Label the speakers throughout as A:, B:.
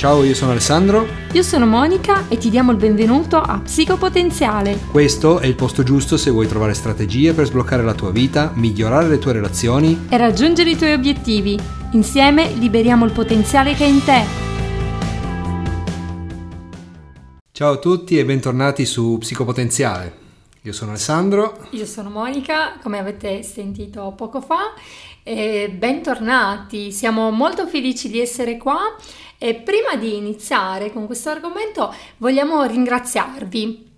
A: Ciao, io sono Alessandro.
B: Io sono Monica e ti diamo il benvenuto a Psicopotenziale.
A: Questo è il posto giusto se vuoi trovare strategie per sbloccare la tua vita, migliorare le tue relazioni
B: e raggiungere i tuoi obiettivi. Insieme liberiamo il potenziale che è in te.
A: Ciao a tutti e bentornati su Psicopotenziale. Io sono Alessandro.
B: Io sono Monica, come avete sentito poco fa. E bentornati, siamo molto felici di essere qua e prima di iniziare con questo argomento vogliamo ringraziarvi.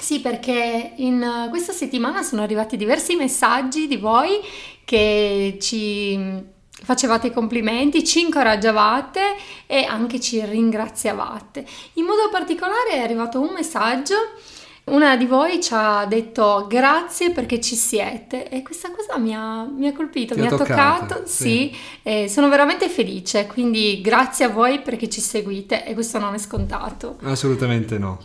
B: Sì, perché in questa settimana sono arrivati diversi messaggi di voi che ci facevate complimenti, ci incoraggiavate e anche ci ringraziavate. In modo particolare è arrivato un messaggio una di voi ci ha detto grazie perché ci siete e questa cosa mi ha, mi ha colpito,
A: Ti
B: mi
A: ha toccato,
B: toccato,
A: sì.
B: sì, sono veramente felice, quindi grazie a voi perché ci seguite e questo non è scontato.
A: Assolutamente no.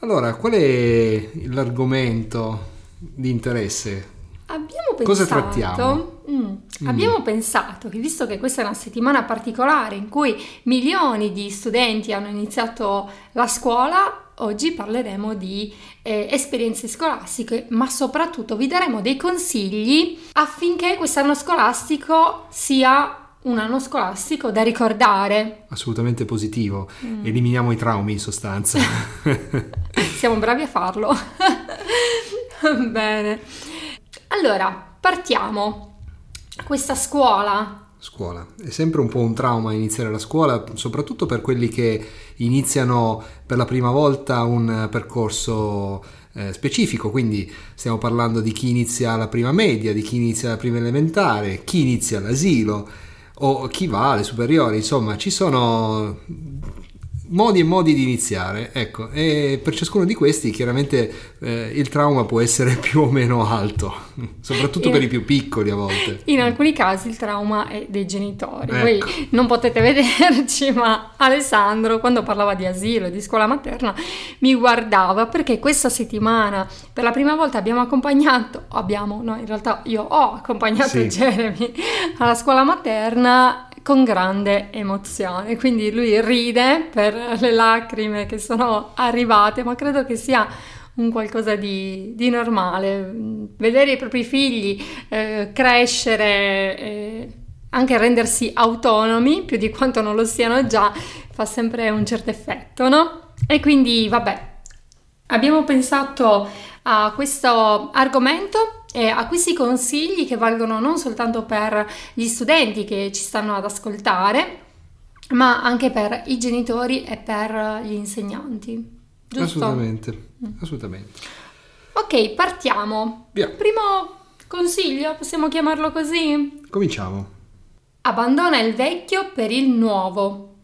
A: Allora, qual è l'argomento di interesse?
B: Abbiamo pensato,
A: Cosa trattiamo?
B: Mm,
A: Mm.
B: abbiamo pensato che visto che questa è una settimana particolare in cui milioni di studenti hanno iniziato la scuola, oggi parleremo di eh, esperienze scolastiche, ma soprattutto vi daremo dei consigli affinché quest'anno scolastico sia un anno scolastico da ricordare.
A: Assolutamente positivo.
B: Mm.
A: Eliminiamo i traumi in sostanza.
B: Siamo bravi a farlo. Bene. Allora, partiamo. Questa scuola
A: Scuola. È sempre un po' un trauma iniziare la scuola, soprattutto per quelli che iniziano per la prima volta un percorso eh, specifico, quindi stiamo parlando di chi inizia la prima media, di chi inizia la prima elementare, chi inizia l'asilo o chi va alle superiori, insomma ci sono modi e modi di iniziare, ecco, e per ciascuno di questi chiaramente eh, il trauma può essere più o meno alto, soprattutto
B: In-
A: per i più piccoli a volte.
B: In alcuni casi il trauma è dei genitori.
A: Ecco.
B: Voi non potete vederci, ma Alessandro, quando parlava di asilo e di scuola materna, mi guardava perché questa settimana per la prima volta abbiamo accompagnato, abbiamo, no, in realtà io ho accompagnato
A: Sì.
B: Jeremy alla scuola materna con grande emozione. Quindi lui ride per le lacrime che sono arrivate, ma credo che sia un qualcosa di, di normale. Vedere i propri figli eh, crescere, eh, anche rendersi autonomi più di quanto non lo siano già, fa sempre un certo effetto, no? E quindi, vabbè, abbiamo pensato a questo argomento e a questi consigli che valgono non soltanto per gli studenti che ci stanno ad ascoltare, ma anche per i genitori e per gli insegnanti. Giusto?
A: Assolutamente, assolutamente.
B: Ok, partiamo.
A: Via.
B: Primo consiglio, possiamo chiamarlo così?
A: Cominciamo.
B: Abbandona il vecchio per il nuovo.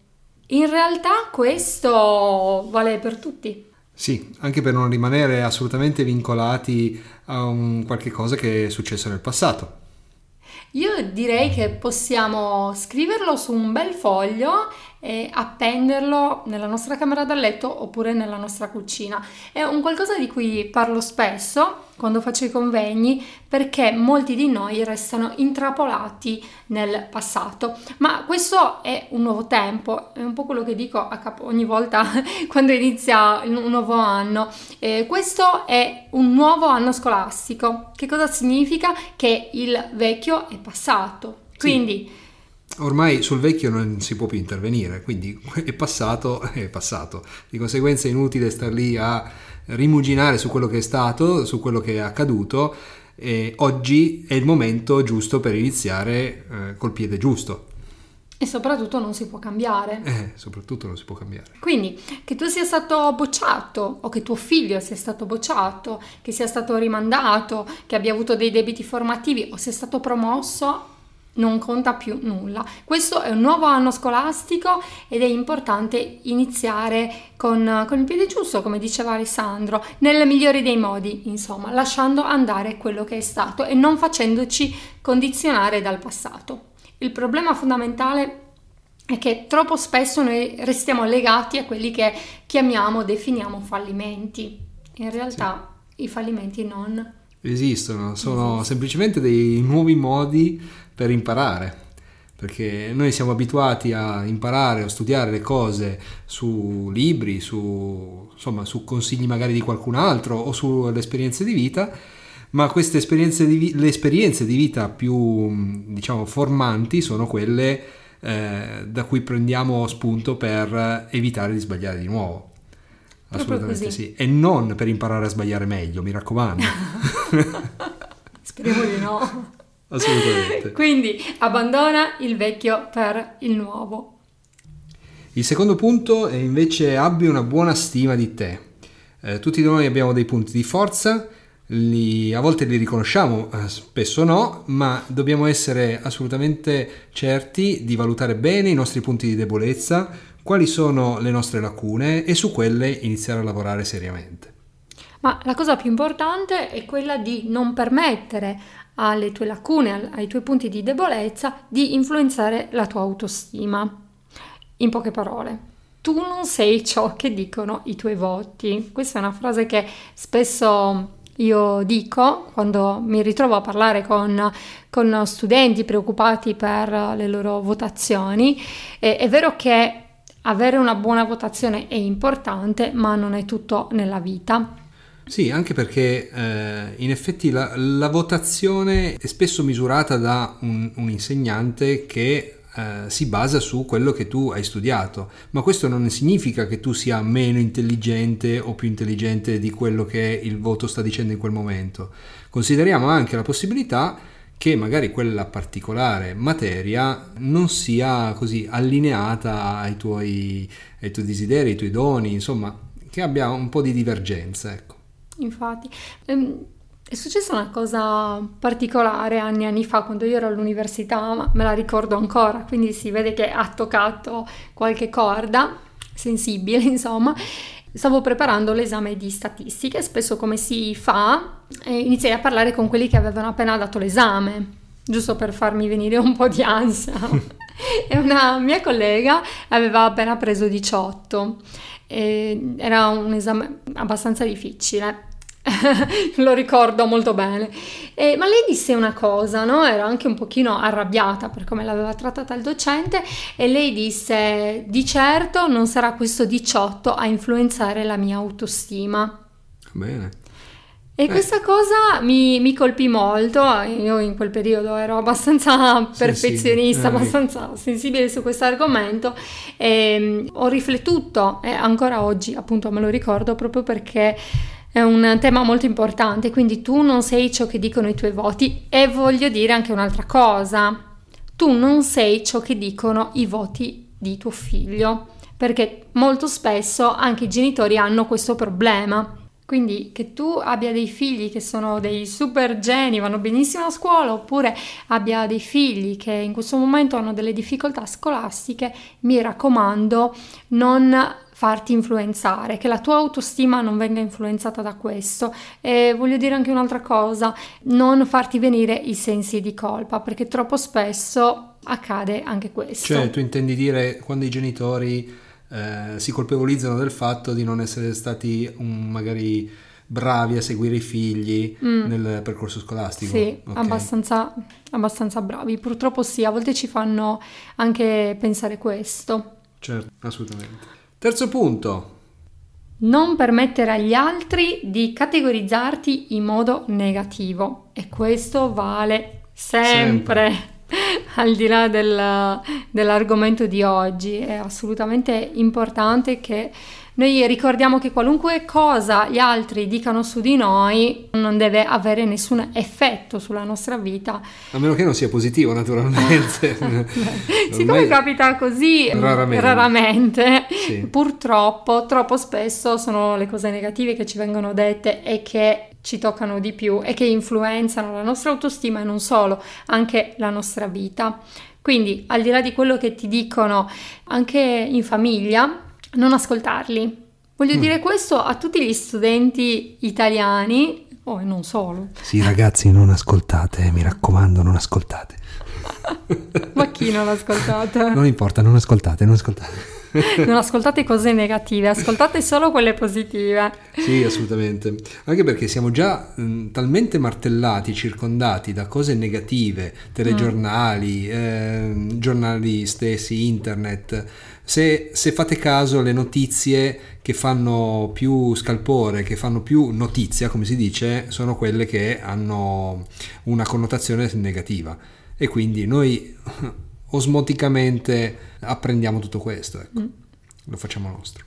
B: In realtà questo vale per tutti.
A: Sì, anche per non rimanere assolutamente vincolati a un qualche cosa che è successo nel passato.
B: Io direi che possiamo scriverlo su un bel foglio e appenderlo nella nostra camera da letto oppure nella nostra cucina. È un qualcosa di cui parlo spesso quando faccio i convegni perché molti di noi restano intrappolati nel passato. Ma questo è un nuovo tempo, è un po' quello che dico a capo ogni volta quando inizia un nuovo anno. Eh, questo è un nuovo anno scolastico. Che cosa significa? Che il vecchio è passato. Quindi
A: Ormai sul vecchio non si può più intervenire, quindi è passato, è passato. Di conseguenza è inutile star lì a rimuginare su quello che è stato, su quello che è accaduto. E oggi è il momento giusto per iniziare eh, col piede giusto.
B: e soprattutto non si può cambiare.
A: Eh, soprattutto non si può cambiare.
B: Quindi che tu sia stato bocciato o che tuo figlio sia stato bocciato, che sia stato rimandato, che abbia avuto dei debiti formativi o sia stato promosso, non conta più nulla. Questo è un nuovo anno scolastico ed è importante iniziare con, con il piede giusto, come diceva Alessandro, nel migliore dei modi, insomma, lasciando andare quello che è stato e non facendoci condizionare dal passato. Il problema fondamentale è che troppo spesso noi restiamo legati a quelli che chiamiamo, definiamo fallimenti. In realtà i fallimenti non
A: Esistono, sono semplicemente dei nuovi modi per imparare. perché noi siamo abituati a imparare o studiare le cose su libri, su, insomma, su consigli magari di qualcun altro o sulle esperienze di vita, ma queste esperienze di, le esperienze di vita più diciamo formanti sono quelle eh, da cui prendiamo spunto per evitare di sbagliare di nuovo. Assolutamente sì. E non per imparare a sbagliare meglio, mi raccomando.
B: Speriamo di no.
A: Assolutamente.
B: Quindi abbandona il vecchio per il nuovo.
A: Il secondo punto è invece abbi una buona stima di te. Eh, tutti noi abbiamo dei punti di forza, li, a volte li riconosciamo, eh, spesso no, ma dobbiamo essere assolutamente certi di valutare bene i nostri punti di debolezza, quali sono le nostre lacune e su quelle iniziare a lavorare seriamente.
B: Ma la cosa più importante è quella di non permettere alle tue lacune, ai tuoi punti di debolezza, di influenzare la tua autostima. In poche parole, tu non sei ciò che dicono i tuoi voti. Questa è una frase che spesso io dico quando mi ritrovo a parlare con, con studenti preoccupati per le loro votazioni. è, è vero che avere una buona votazione è importante, ma non è tutto nella vita.
A: Sì, anche perché eh, in effetti la, la, votazione è spesso misurata da un, un insegnante che eh, si basa su quello che tu hai studiato, ma questo non significa che tu sia meno intelligente o più intelligente di quello che il voto sta dicendo in quel momento. Consideriamo anche la possibilità che magari quella particolare materia non sia così allineata ai tuoi, ai tuoi desideri, ai tuoi doni, insomma, che abbia un po' di divergenza, ecco.
B: Infatti, ehm, è successa una cosa particolare anni e anni fa quando io ero all'università, ma me la ricordo ancora, quindi si vede che ha toccato qualche corda sensibile, insomma. Stavo preparando l'esame di statistiche, spesso come si fa, iniziai a parlare con quelli che avevano appena dato l'esame, giusto per farmi venire un po' di ansia. e una mia collega aveva appena preso 18 e era un esame abbastanza difficile. lo ricordo molto bene. E, ma lei disse una cosa, no? Era anche un pochino arrabbiata per come l'aveva trattata il docente e lei disse di certo non sarà questo 18 a influenzare la mia autostima.
A: Bene.
B: E questa cosa mi, mi, colpì molto, io in quel periodo ero abbastanza perfezionista, sì, sì. abbastanza sensibile su questo argomento e mm, ho riflettuto e ancora oggi appunto me lo ricordo proprio perché è un tema molto importante, quindi tu non sei ciò che dicono i tuoi voti e voglio dire anche un'altra cosa, tu non sei ciò che dicono i voti di tuo figlio, perché molto spesso anche i genitori hanno questo problema. Quindi che tu abbia dei figli che sono dei super geni, vanno benissimo a scuola, oppure abbia dei figli che in questo momento hanno delle difficoltà scolastiche, mi raccomando, non farti influenzare, che la tua autostima non venga influenzata da questo. E voglio dire anche un'altra cosa, non farti venire i sensi di colpa, perché troppo spesso accade anche questo.
A: Cioè, tu intendi dire quando i genitori eh, si colpevolizzano del fatto di non essere stati um, magari bravi a seguire i figli mm. nel percorso scolastico.
B: Sì, okay. abbastanza, abbastanza bravi. Purtroppo sì, a volte ci fanno anche pensare questo.
A: Certo, assolutamente. Terzo punto.
B: Non permettere agli altri di categorizzarti in modo negativo e questo vale sempre. sempre. al di là del, dell'argomento di oggi, è assolutamente importante che noi ricordiamo che qualunque cosa gli altri dicano su di noi non deve avere nessun effetto sulla nostra vita.
A: A meno che non sia positivo, naturalmente.
B: Siccome capita così
A: raramente,
B: raramente sì. purtroppo troppo spesso sono le cose negative che ci vengono dette e che ci toccano di più e che influenzano la nostra autostima e non solo, anche la nostra vita. Quindi, al di là di quello che ti dicono anche in famiglia, non ascoltarli. Voglio mm. dire questo a tutti gli studenti italiani, o oh, non solo.
A: Sì, ragazzi, non ascoltate, mi raccomando, non ascoltate.
B: Ma chi non ascoltate?
A: Non importa, non ascoltate, non ascoltate.
B: non ascoltate cose negative, ascoltate solo quelle positive.
A: Sì, assolutamente. Anche perché siamo già mh, talmente martellati, circondati da cose negative, telegiornali, mm. eh, giornali stessi, internet. Se, se, fate caso, le notizie che fanno più scalpore, che fanno più notizia, come si dice, sono quelle che hanno una connotazione negativa. E quindi noi osmoticamente apprendiamo tutto questo, ecco. mm. lo facciamo nostro.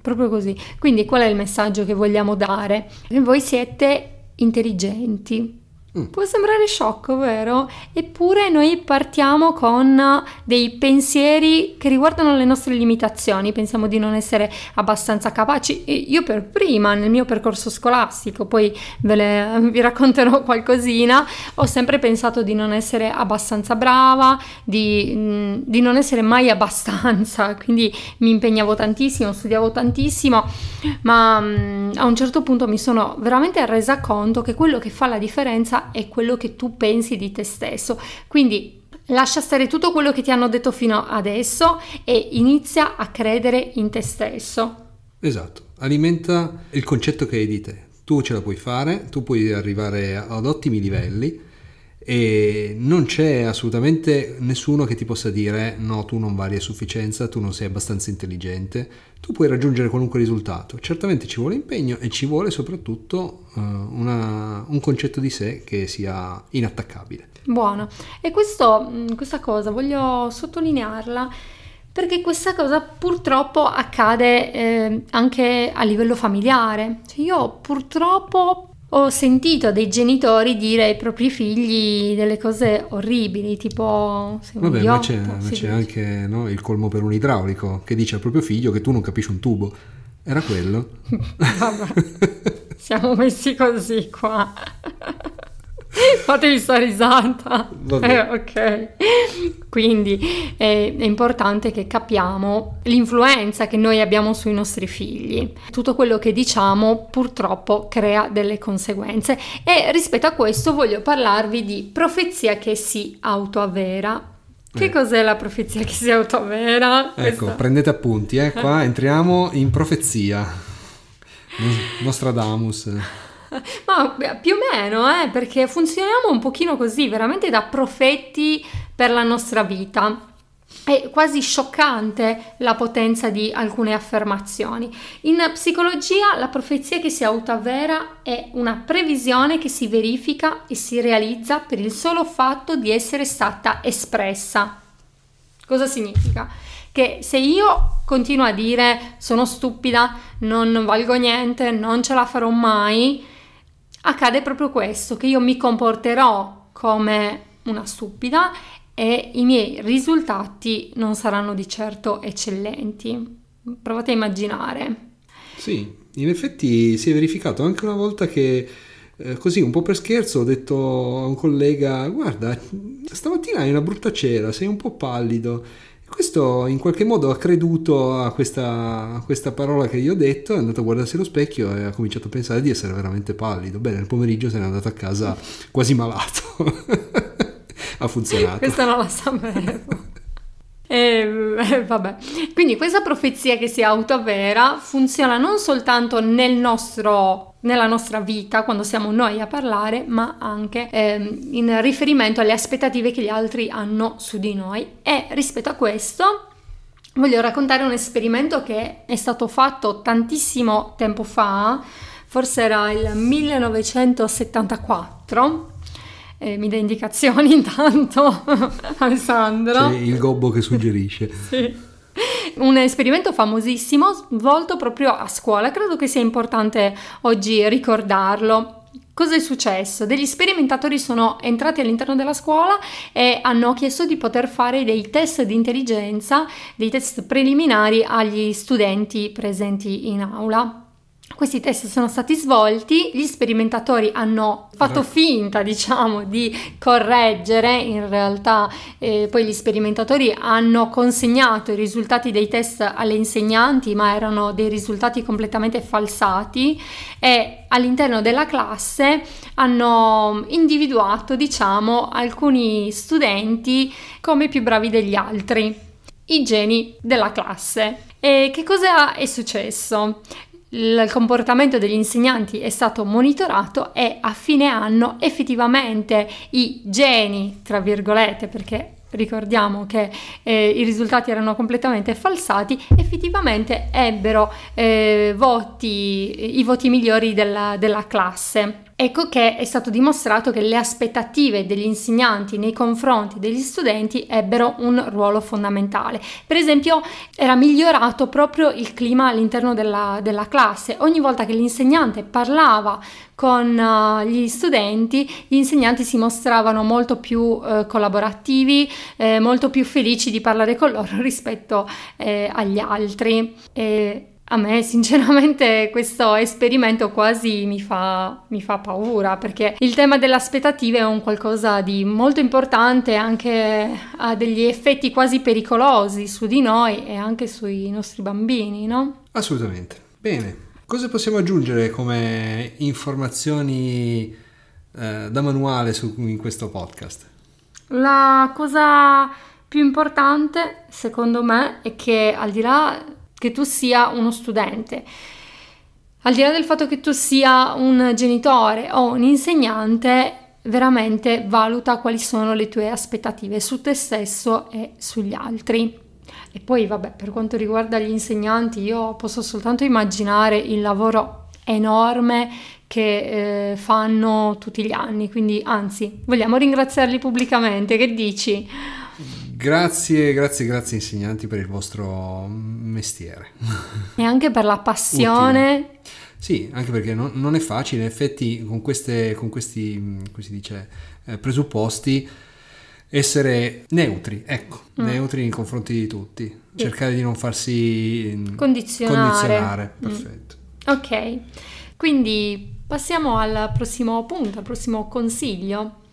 B: Proprio così. Quindi qual è il messaggio che vogliamo dare? Voi siete intelligenti. Può sembrare sciocco, vero? Eppure noi partiamo con dei pensieri che riguardano le nostre limitazioni, pensiamo di non essere abbastanza capaci. Io per prima, nel mio percorso scolastico, poi ve le, vi racconterò qualcosina, ho sempre pensato di non essere abbastanza brava, di, mm, di non essere mai abbastanza, quindi mi impegnavo tantissimo, studiavo tantissimo, ma mm, a un certo punto mi sono veramente resa conto che quello che fa la differenza è quello che tu pensi di te stesso. Quindi lascia stare tutto quello che ti hanno detto fino adesso e inizia a credere in te stesso.
A: Esatto, alimenta il concetto che hai di te. Tu ce la puoi fare, tu puoi arrivare ad ottimi livelli e non c'è assolutamente nessuno che ti possa dire no, tu non vali a sufficienza, tu non sei abbastanza intelligente, tu puoi raggiungere qualunque risultato. Certamente ci vuole impegno e ci vuole soprattutto uh, una, un concetto di sé che sia inattaccabile.
B: Buono. E questo, mm, questa cosa voglio sottolinearla perché questa cosa purtroppo accade eh, anche a livello familiare. Cioè io purtroppo ho sentito dei genitori dire ai propri figli delle cose orribili, tipo...
A: Vabbè, ma c'è, ma c'è anche no, il colmo per un idraulico che dice al proprio figlio che tu non capisci un tubo. Era quello?
B: Vabbè, siamo messi così qua. Fatevi sta risata. Eh, ok. Quindi è, è, importante che capiamo l'influenza che noi abbiamo sui nostri figli. Tutto quello che diciamo purtroppo crea delle conseguenze. E rispetto a questo voglio parlarvi di profezia che si autoavvera. Che eh. cos'è la profezia che si autoavvera?
A: Ecco, Questa... prendete appunti, eh? qua entriamo in profezia. Nostradamus.
B: Ma più o meno, eh, perché funzioniamo un pochino così, veramente da profeti per la nostra vita. È quasi scioccante la potenza di alcune affermazioni. In psicologia la profezia che si autoavvera è una previsione che si verifica e si realizza per il solo fatto di essere stata espressa. Cosa significa? Che se io continuo a dire sono stupida, non valgo niente, non ce la farò mai, accade proprio questo, che io mi comporterò come una stupida e i miei risultati non saranno di certo eccellenti. Provate a immaginare.
A: Sì, in effetti si è verificato anche una volta che eh, così un po' per scherzo ho detto a un collega guarda stamattina hai una brutta cera, sei un po' pallido questo in qualche modo ha creduto a questa, a questa, parola che io ho detto, è andato a guardarsi allo specchio e ha cominciato a pensare di essere veramente pallido. Bene, nel pomeriggio se n'è andato a casa quasi malato. ha funzionato.
B: Questa non la sapevo. E, eh, vabbè. Quindi questa profezia che si autoavvera funziona non soltanto nel nostro, nella nostra vita, quando siamo noi a parlare, ma anche eh, in riferimento alle aspettative che gli altri hanno su di noi. E rispetto a questo voglio raccontare un esperimento che è stato fatto tantissimo tempo fa, forse era il 1974 eh, mi dà indicazioni intanto Alessandro.
A: C'è il gobbo che suggerisce.
B: sì. Un esperimento famosissimo svolto proprio a scuola, credo che sia importante oggi ricordarlo. Cosa è successo? Degli sperimentatori sono entrati all'interno della scuola e hanno chiesto di poter fare dei test di intelligenza, dei test preliminari agli studenti presenti in aula. Questi test sono stati svolti, gli sperimentatori hanno fatto finta, diciamo, di correggere, in realtà eh, poi gli sperimentatori hanno consegnato i risultati dei test alle insegnanti, ma erano dei risultati completamente falsati e all'interno della classe hanno individuato, diciamo, alcuni studenti come più bravi degli altri. i geni della classe. E che cosa è successo? Il comportamento degli insegnanti è stato monitorato e a fine anno effettivamente i geni, tra virgolette, perché ricordiamo che eh, i risultati erano completamente falsati, effettivamente ebbero eh, voti, i voti migliori della, della classe. Ecco che è stato dimostrato che le aspettative degli insegnanti nei confronti degli studenti ebbero un ruolo fondamentale. Per esempio era migliorato proprio il clima all'interno della, della classe. Ogni volta che l'insegnante parlava con uh, gli studenti, gli insegnanti si mostravano molto più uh, collaborativi, eh, molto più felici di parlare con loro rispetto eh, agli altri. E a me sinceramente questo esperimento quasi mi fa, mi fa, paura perché il tema delle aspettative è un qualcosa di molto importante, anche ha degli effetti quasi pericolosi su di noi e anche sui nostri bambini, no?
A: Assolutamente. Bene, cosa possiamo aggiungere come informazioni eh, da manuale su, in questo podcast?
B: La cosa più importante secondo me è che al di là che tu sia uno studente. Al di là del fatto che tu sia un genitore o un insegnante, veramente valuta quali sono le tue aspettative su te stesso e sugli altri. E poi, vabbè, per quanto riguarda gli insegnanti, io posso soltanto immaginare il lavoro enorme che eh, fanno tutti gli anni, quindi anzi, vogliamo ringraziarli pubblicamente, che dici?
A: Grazie, grazie, grazie insegnanti per il vostro mestiere.
B: E anche per la passione.
A: Utile. Sì, anche perché non, non, è facile, in effetti con, queste, con questi, come si dice, eh, presupposti, essere neutri, ecco, mm. neutri nei confronti di tutti, cercare di non farsi
B: mm, condizionare.
A: condizionare. Mm. Perfetto.
B: Mm. Ok, quindi passiamo al prossimo punto, al prossimo consiglio.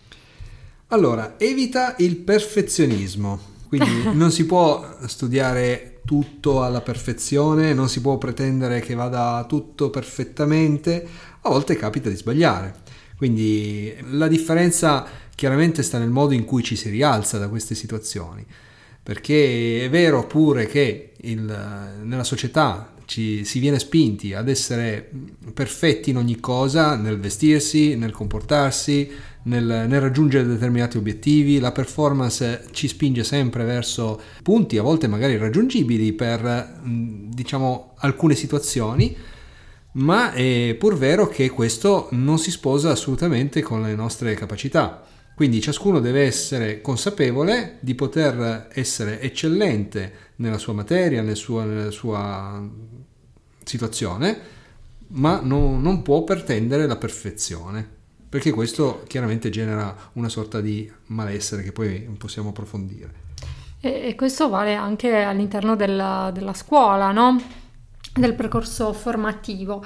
A: Allora, evita il perfezionismo, quindi non si può studiare tutto alla perfezione, non si può pretendere che vada tutto perfettamente, a volte capita di sbagliare. Quindi la differenza chiaramente sta nel modo in cui ci si rialza da queste situazioni, perché è vero pure che il, nella società ci, si viene spinti ad essere perfetti in ogni cosa, nel vestirsi, nel comportarsi, nel, nel, raggiungere determinati obiettivi, la performance ci spinge sempre verso punti a volte magari raggiungibili per diciamo alcune situazioni, ma è pur vero che questo non si sposa assolutamente con le nostre capacità. Quindi ciascuno deve essere consapevole di poter essere eccellente nella sua materia, nel suo, nella sua situazione, ma non, non può pretendere la perfezione perché questo chiaramente genera una sorta di malessere che poi possiamo approfondire.
B: E, questo vale anche all'interno della, della scuola, no? del percorso formativo.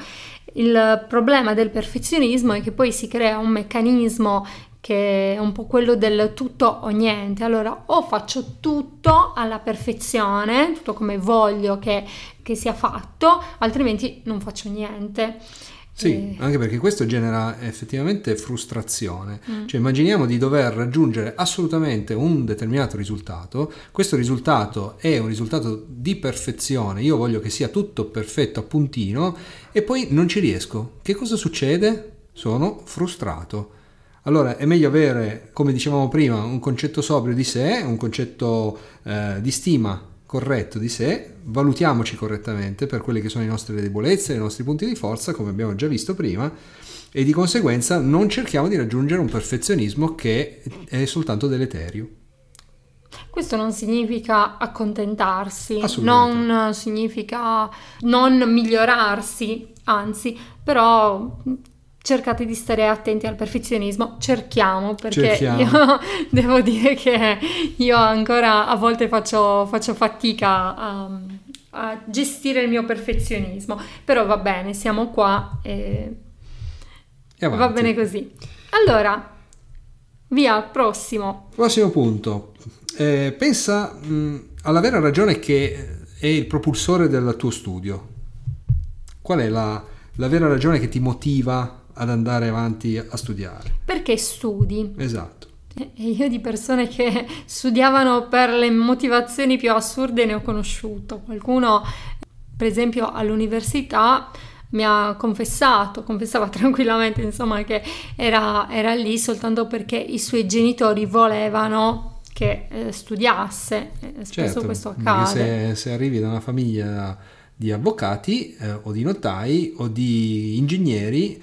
B: Il problema del perfezionismo è che poi si crea un meccanismo che è un po' quello del tutto o niente. Allora, o faccio tutto alla perfezione, tutto come voglio che, che sia fatto, altrimenti non faccio niente.
A: Sì, e... anche perché questo genera effettivamente frustrazione. Mm. Cioè immaginiamo di dover raggiungere assolutamente un determinato risultato, questo risultato è un risultato di perfezione, io voglio che sia tutto perfetto a puntino e poi non ci riesco. Che cosa succede? Sono frustrato. Allora è meglio avere, come dicevamo prima, un concetto sobrio di sé, un concetto eh, di stima corretto di sé, valutiamoci correttamente per quelle che sono le nostre debolezze, i nostri punti di forza, come abbiamo già visto prima, e di conseguenza non cerchiamo di raggiungere un perfezionismo che è soltanto deleterio.
B: Questo non significa accontentarsi, non significa non migliorarsi, anzi, però cercate di stare attenti al perfezionismo, cerchiamo perché cerchiamo. io devo dire che io ancora a volte faccio, faccio fatica a, a, gestire il mio perfezionismo, però va bene, siamo qua e, e va bene così. Allora, via, prossimo.
A: Prossimo punto. Eh, pensa mh, alla vera ragione che è il propulsore del tuo studio. Qual è la, la vera ragione che ti motiva ad andare avanti a studiare.
B: Perché studi?
A: Esatto.
B: E io di persone che studiavano per le motivazioni più assurde ne ho conosciuto. Qualcuno, per esempio, all'università mi ha confessato, confessava tranquillamente, insomma, che era, era lì soltanto perché i suoi genitori volevano che eh, studiasse. Spesso
A: certo,
B: questo accade.
A: Se, se, arrivi da una famiglia di avvocati eh, o di notai o di ingegneri,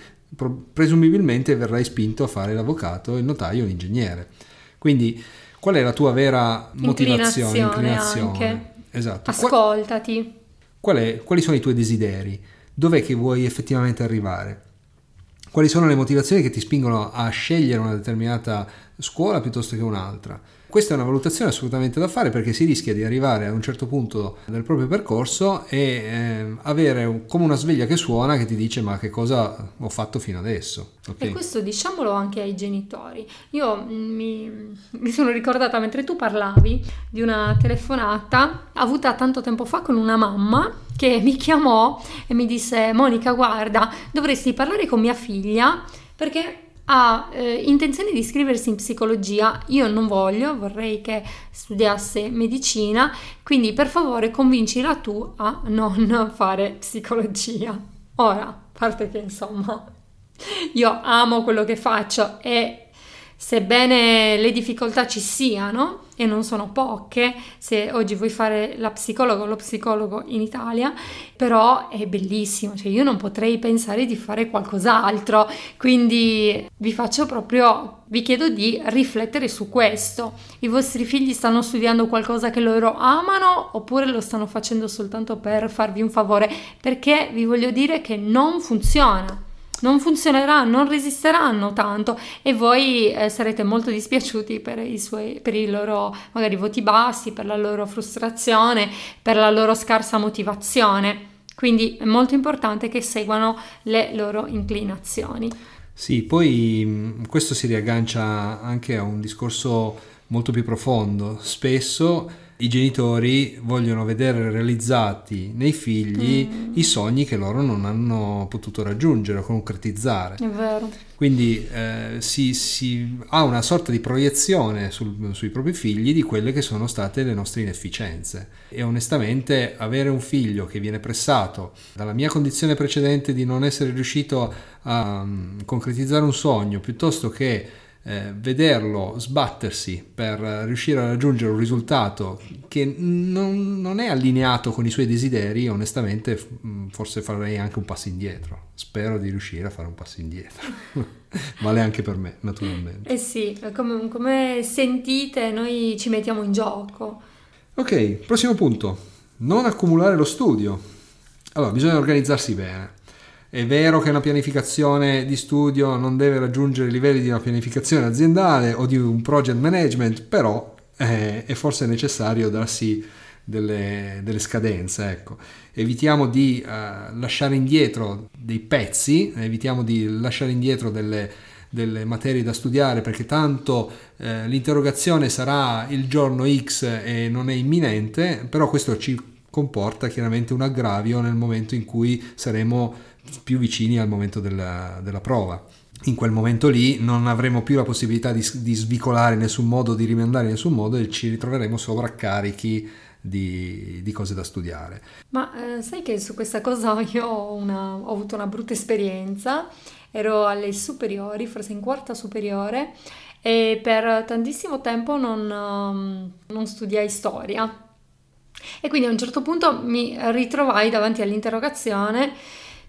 A: presumibilmente verrai spinto a fare l'avvocato, il notaio o l'ingegnere. Quindi qual è la tua vera motivazione?
B: Inclinazione. Anche.
A: Esatto.
B: Ascoltati.
A: Qual è, quali sono i tuoi desideri? Dov'è che vuoi effettivamente arrivare? Quali sono le motivazioni che ti spingono a scegliere una determinata scuola piuttosto che un'altra? Questa è una valutazione assolutamente da fare perché si rischia di arrivare a un certo punto del proprio percorso e eh, avere un, come una sveglia che suona che ti dice ma che cosa ho fatto fino adesso.
B: Okay. E questo diciamolo anche ai genitori. Io mi, mi sono ricordata mentre tu parlavi di una telefonata avuta tanto tempo fa con una mamma che mi chiamò e mi disse Monica guarda dovresti parlare con mia figlia perché ha eh, intenzione di iscriversi in psicologia, io non voglio, vorrei che studiasse medicina, quindi per favore convincila tu a non fare psicologia. Ora, a parte che insomma, io amo quello che faccio e sebbene le difficoltà ci siano, e non sono poche, se oggi vuoi fare la psicologa o lo psicologo in Italia, però è bellissimo, cioè io non potrei pensare di fare qualcos'altro, quindi vi faccio proprio, vi chiedo di riflettere su questo. I vostri figli stanno studiando qualcosa che loro amano oppure lo stanno facendo soltanto per farvi un favore? Perché vi voglio dire che non funziona non funzioneranno, non resisteranno tanto e voi eh, sarete molto dispiaciuti per i, suoi, per i loro magari voti bassi, per la loro frustrazione, per la loro scarsa motivazione. Quindi è molto importante che seguano le loro inclinazioni.
A: Sì, poi questo si riaggancia anche a un discorso molto più profondo. Spesso i genitori vogliono vedere realizzati nei figli mm. i sogni che loro non hanno potuto raggiungere o concretizzare.
B: È vero.
A: Quindi eh, si, si, ha una sorta di proiezione sul, sui propri figli di quelle che sono state le nostre inefficienze. E onestamente avere un figlio che viene pressato dalla mia condizione precedente di non essere riuscito a um, concretizzare un sogno piuttosto che eh, vederlo sbattersi per riuscire a raggiungere un risultato che non, non, è allineato con i suoi desideri, onestamente mm, forse farei anche un passo indietro. Spero di riuscire a fare un passo indietro. vale anche per me, naturalmente.
B: Eh sì, come, come sentite noi ci mettiamo in gioco.
A: Ok, prossimo punto. Non accumulare lo studio. Allora, bisogna organizzarsi bene. È vero che una pianificazione di studio non deve raggiungere i livelli di una pianificazione aziendale o di un project management, però eh, è forse necessario darsi delle, delle scadenze. Ecco. Evitiamo di uh, lasciare indietro dei pezzi, evitiamo di lasciare indietro delle, delle materie da studiare perché tanto eh, l'interrogazione sarà il giorno X e non è imminente, però questo ci comporta chiaramente un aggravio nel momento in cui saremo più vicini al momento della, della prova in quel momento lì non avremo più la possibilità di, di, svicolare in nessun modo, di rimandare in nessun modo e ci ritroveremo sovraccarichi di, di cose da studiare.
B: Ma eh, sai che su questa cosa io ho, una, ho, avuto una brutta esperienza, ero alle superiori, forse in quarta superiore, e per tantissimo tempo non, um, non studiai storia. E quindi a un certo punto mi ritrovai davanti all'interrogazione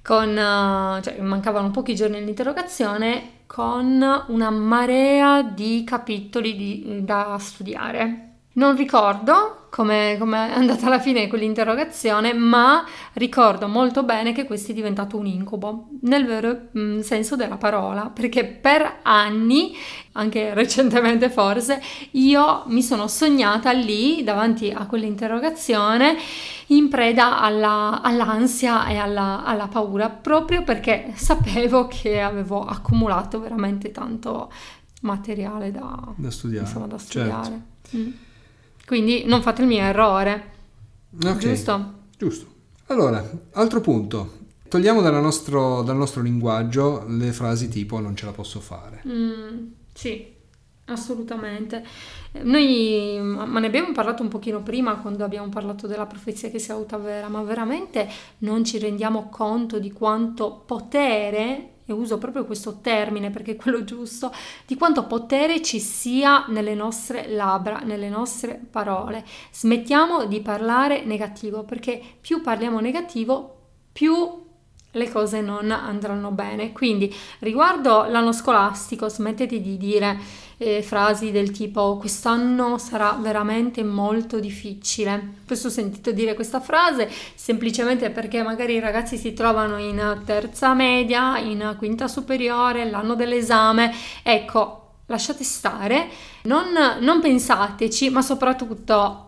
B: con, uh, cioè mancavano pochi giorni all'interrogazione, con una marea di capitoli di, da studiare. Non ricordo come, è andata alla fine quell'interrogazione, ma ricordo molto bene che questo è diventato un incubo, nel vero mh, mm, senso della parola, perché per anni, anche recentemente forse, io mi sono sognata lì davanti a quell'interrogazione in preda alla, all'ansia e alla, alla, paura, proprio perché sapevo che avevo accumulato veramente tanto materiale da,
A: da studiare.
B: Insomma, da studiare. Certo. Mm. Quindi non fate il mio errore. Okay. Giusto?
A: Giusto. Allora, altro punto. Togliamo dal nostro, dal nostro, linguaggio le frasi tipo non ce la posso fare.
B: Mm, sì. Assolutamente. Noi, ma ne abbiamo parlato un pochino prima quando abbiamo parlato della profezia che si autoavvera, ma veramente non ci rendiamo conto di quanto potere, e uso proprio questo termine perché è quello giusto, di quanto potere ci sia nelle nostre labbra, nelle nostre parole. Smettiamo di parlare negativo perché più parliamo negativo, più le cose non andranno bene. Quindi riguardo l'anno scolastico, smettete di dire eh, frasi del tipo quest'anno sarà veramente molto difficile. Questo ho sentito dire questa frase semplicemente perché magari i ragazzi si trovano in terza media, in quinta superiore, l'anno dell'esame. Ecco, lasciate stare, non, non pensateci, ma soprattutto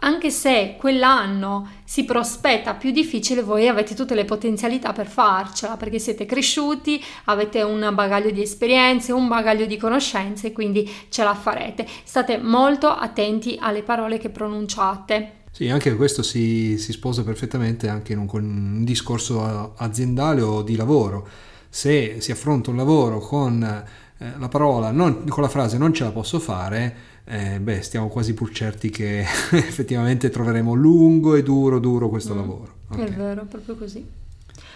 B: anche se quell'anno si prospetta più difficile, voi avete tutte le potenzialità per farcela, perché siete cresciuti, avete un bagaglio di esperienze, un bagaglio di conoscenze, quindi ce la farete. State molto attenti alle parole che pronunciate.
A: Sì, anche questo si, si sposa perfettamente anche in un, un discorso aziendale o di lavoro. Se si affronta un lavoro con eh, la parola, non, con la frase non ce la posso fare, eh, beh, stiamo quasi pur certi che effettivamente troveremo lungo e duro, duro questo mm, lavoro.
B: Okay. È vero, proprio così.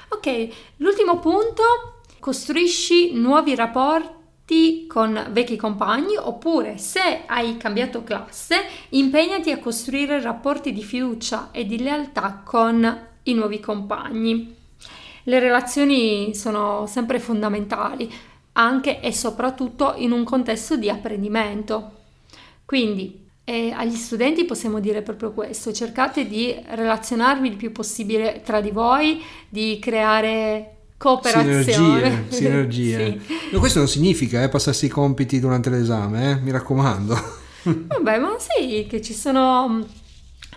B: Ok, l'ultimo punto, costruisci nuovi rapporti con vecchi compagni oppure se hai cambiato classe impegnati a costruire rapporti di fiducia e di lealtà con i nuovi compagni. Le relazioni sono sempre fondamentali anche e soprattutto in un contesto di apprendimento. Quindi eh, agli studenti possiamo dire proprio questo, cercate di relazionarvi il più possibile tra di voi, di creare cooperazione.
A: Sinergie, sinergie. sì. no, questo non significa eh, passarsi i compiti durante l'esame, eh? mi raccomando.
B: Vabbè, ma sai che ci sono mm,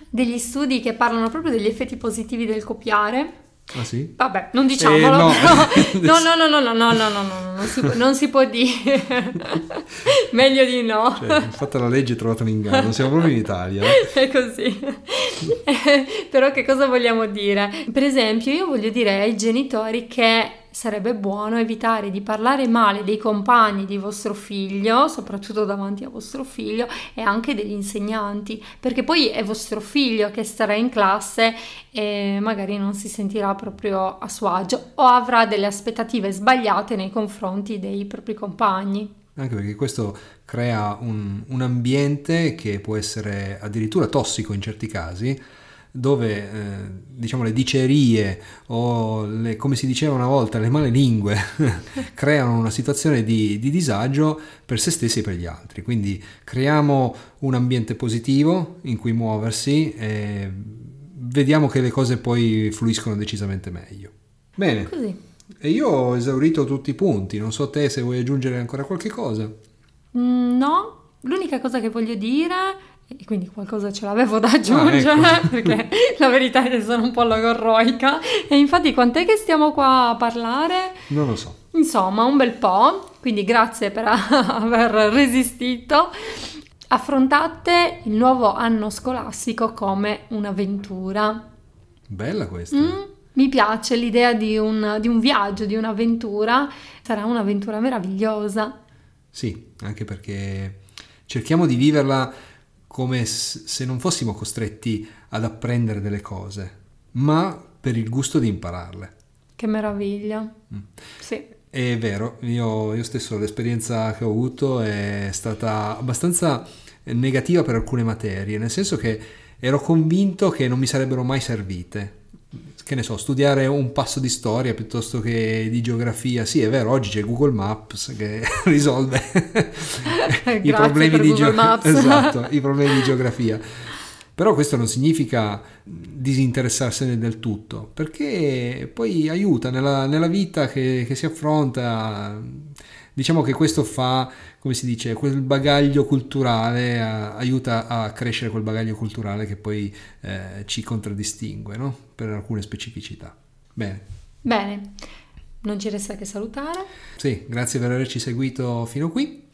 B: degli studi che parlano proprio degli effetti positivi del copiare
A: Ah sì?
B: Vabbè, non diciamolo. Eh, no. no, no, no, no, no, no, no, no, non si, può dire. Meglio di no.
A: Cioè, fatta la legge trovata un inganno, siamo proprio in Italia.
B: È così. Però che cosa vogliamo dire? Per esempio, io voglio dire ai genitori che sarebbe buono evitare di parlare male dei compagni di vostro figlio, soprattutto davanti a vostro figlio, e anche degli insegnanti, perché poi è vostro figlio che starà in classe e magari non si sentirà proprio a suo agio o avrà delle aspettative sbagliate nei confronti dei propri compagni.
A: Anche perché questo crea un, un ambiente che può essere addirittura tossico in certi casi, dove eh, diciamo le dicerie o le, come si diceva una volta le male lingue creano una situazione di, di, disagio per se stessi e per gli altri. Quindi creiamo un ambiente positivo in cui muoversi e vediamo che le cose poi fluiscono decisamente meglio. Bene.
B: Così.
A: e io ho esaurito tutti i punti. Non so te se vuoi aggiungere ancora qualche cosa.
B: Mm, no. L'unica cosa che voglio dire e quindi qualcosa ce l'avevo da aggiungere ah, ecco. perché la verità è che sono un po' logorroica e infatti quant'è che stiamo qua a parlare?
A: Non lo so.
B: Insomma, un bel po', quindi grazie per aver resistito. Affrontate il nuovo anno scolastico come un'avventura.
A: Bella questa.
B: Mm, mi piace l'idea di un, di un viaggio, di un'avventura. Sarà un'avventura meravigliosa.
A: Sì, anche perché cerchiamo di viverla come se non fossimo costretti ad apprendere delle cose, ma per il gusto di impararle.
B: Che meraviglia. Mm. Sì.
A: È vero, io, io stesso l'esperienza che ho avuto è stata abbastanza negativa per alcune materie, nel senso che ero convinto che non mi sarebbero mai servite che ne so, studiare un passo di storia piuttosto che di geografia. Sì, è vero, oggi c'è Google Maps che risolve i, problemi di geo- esatto, i problemi di geografia. Però questo non significa disinteressarsene del tutto, perché poi aiuta nella, nella vita che, che si affronta diciamo che questo fa, come si dice, quel bagaglio culturale, a, aiuta a crescere quel bagaglio culturale che poi eh, ci contraddistingue no? per alcune specificità. Bene.
B: Bene, non ci resta che salutare.
A: Sì, grazie per averci seguito fino qui.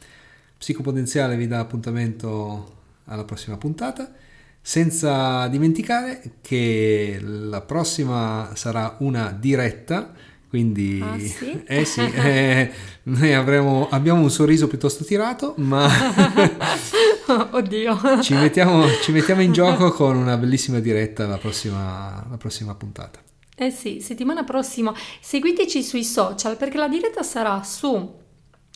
A: Psicopotenziale vi dà appuntamento alla prossima puntata. Senza dimenticare che la prossima sarà una diretta Quindi,
B: ah, sì?
A: eh sì, eh, noi avremo, abbiamo un sorriso piuttosto tirato, ma
B: Oddio.
A: ci, mettiamo, ci mettiamo in gioco con una bellissima diretta la prossima, la prossima puntata.
B: Eh sì, settimana prossima seguiteci sui social perché la diretta sarà su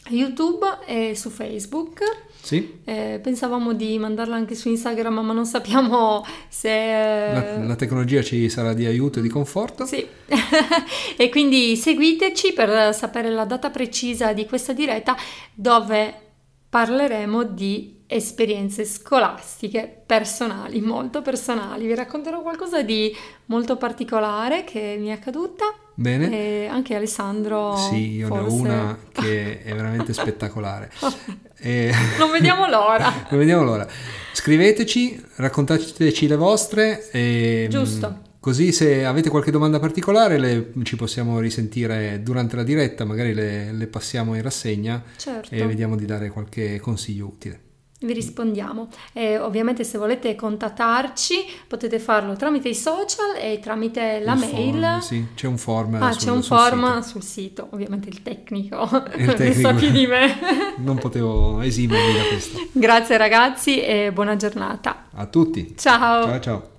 B: YouTube e su Facebook.
A: Sì.
B: Eh, pensavamo di mandarla anche su Instagram, ma non sappiamo se...
A: La, la tecnologia ci sarà di aiuto e di conforto.
B: Sì. e quindi seguiteci per sapere la data precisa di questa diretta dove parleremo di esperienze scolastiche personali, molto personali. Vi racconterò qualcosa di molto particolare che mi è accaduta.
A: Bene.
B: E anche Alessandro.
A: Sì, io
B: forse...
A: ne ho una che è veramente spettacolare.
B: e... Non vediamo l'ora.
A: non vediamo l'ora. Scriveteci, raccontateci le vostre. E...
B: Giusto.
A: Così se avete qualche domanda particolare le, ci possiamo risentire durante la diretta, magari le, le passiamo in rassegna
B: certo.
A: e vediamo di dare qualche consiglio utile
B: vi rispondiamo. E ovviamente se volete contattarci potete farlo tramite i social e tramite la
A: il
B: mail.
A: Form, sì, c'è un form.
B: Ah,
A: sul,
B: c'è un
A: sul
B: form
A: sito.
B: sul sito, ovviamente il tecnico,
A: il tecnico.
B: più di me.
A: non potevo esimermi da questo.
B: Grazie ragazzi e buona giornata.
A: A tutti.
B: Ciao.
A: Ciao ciao.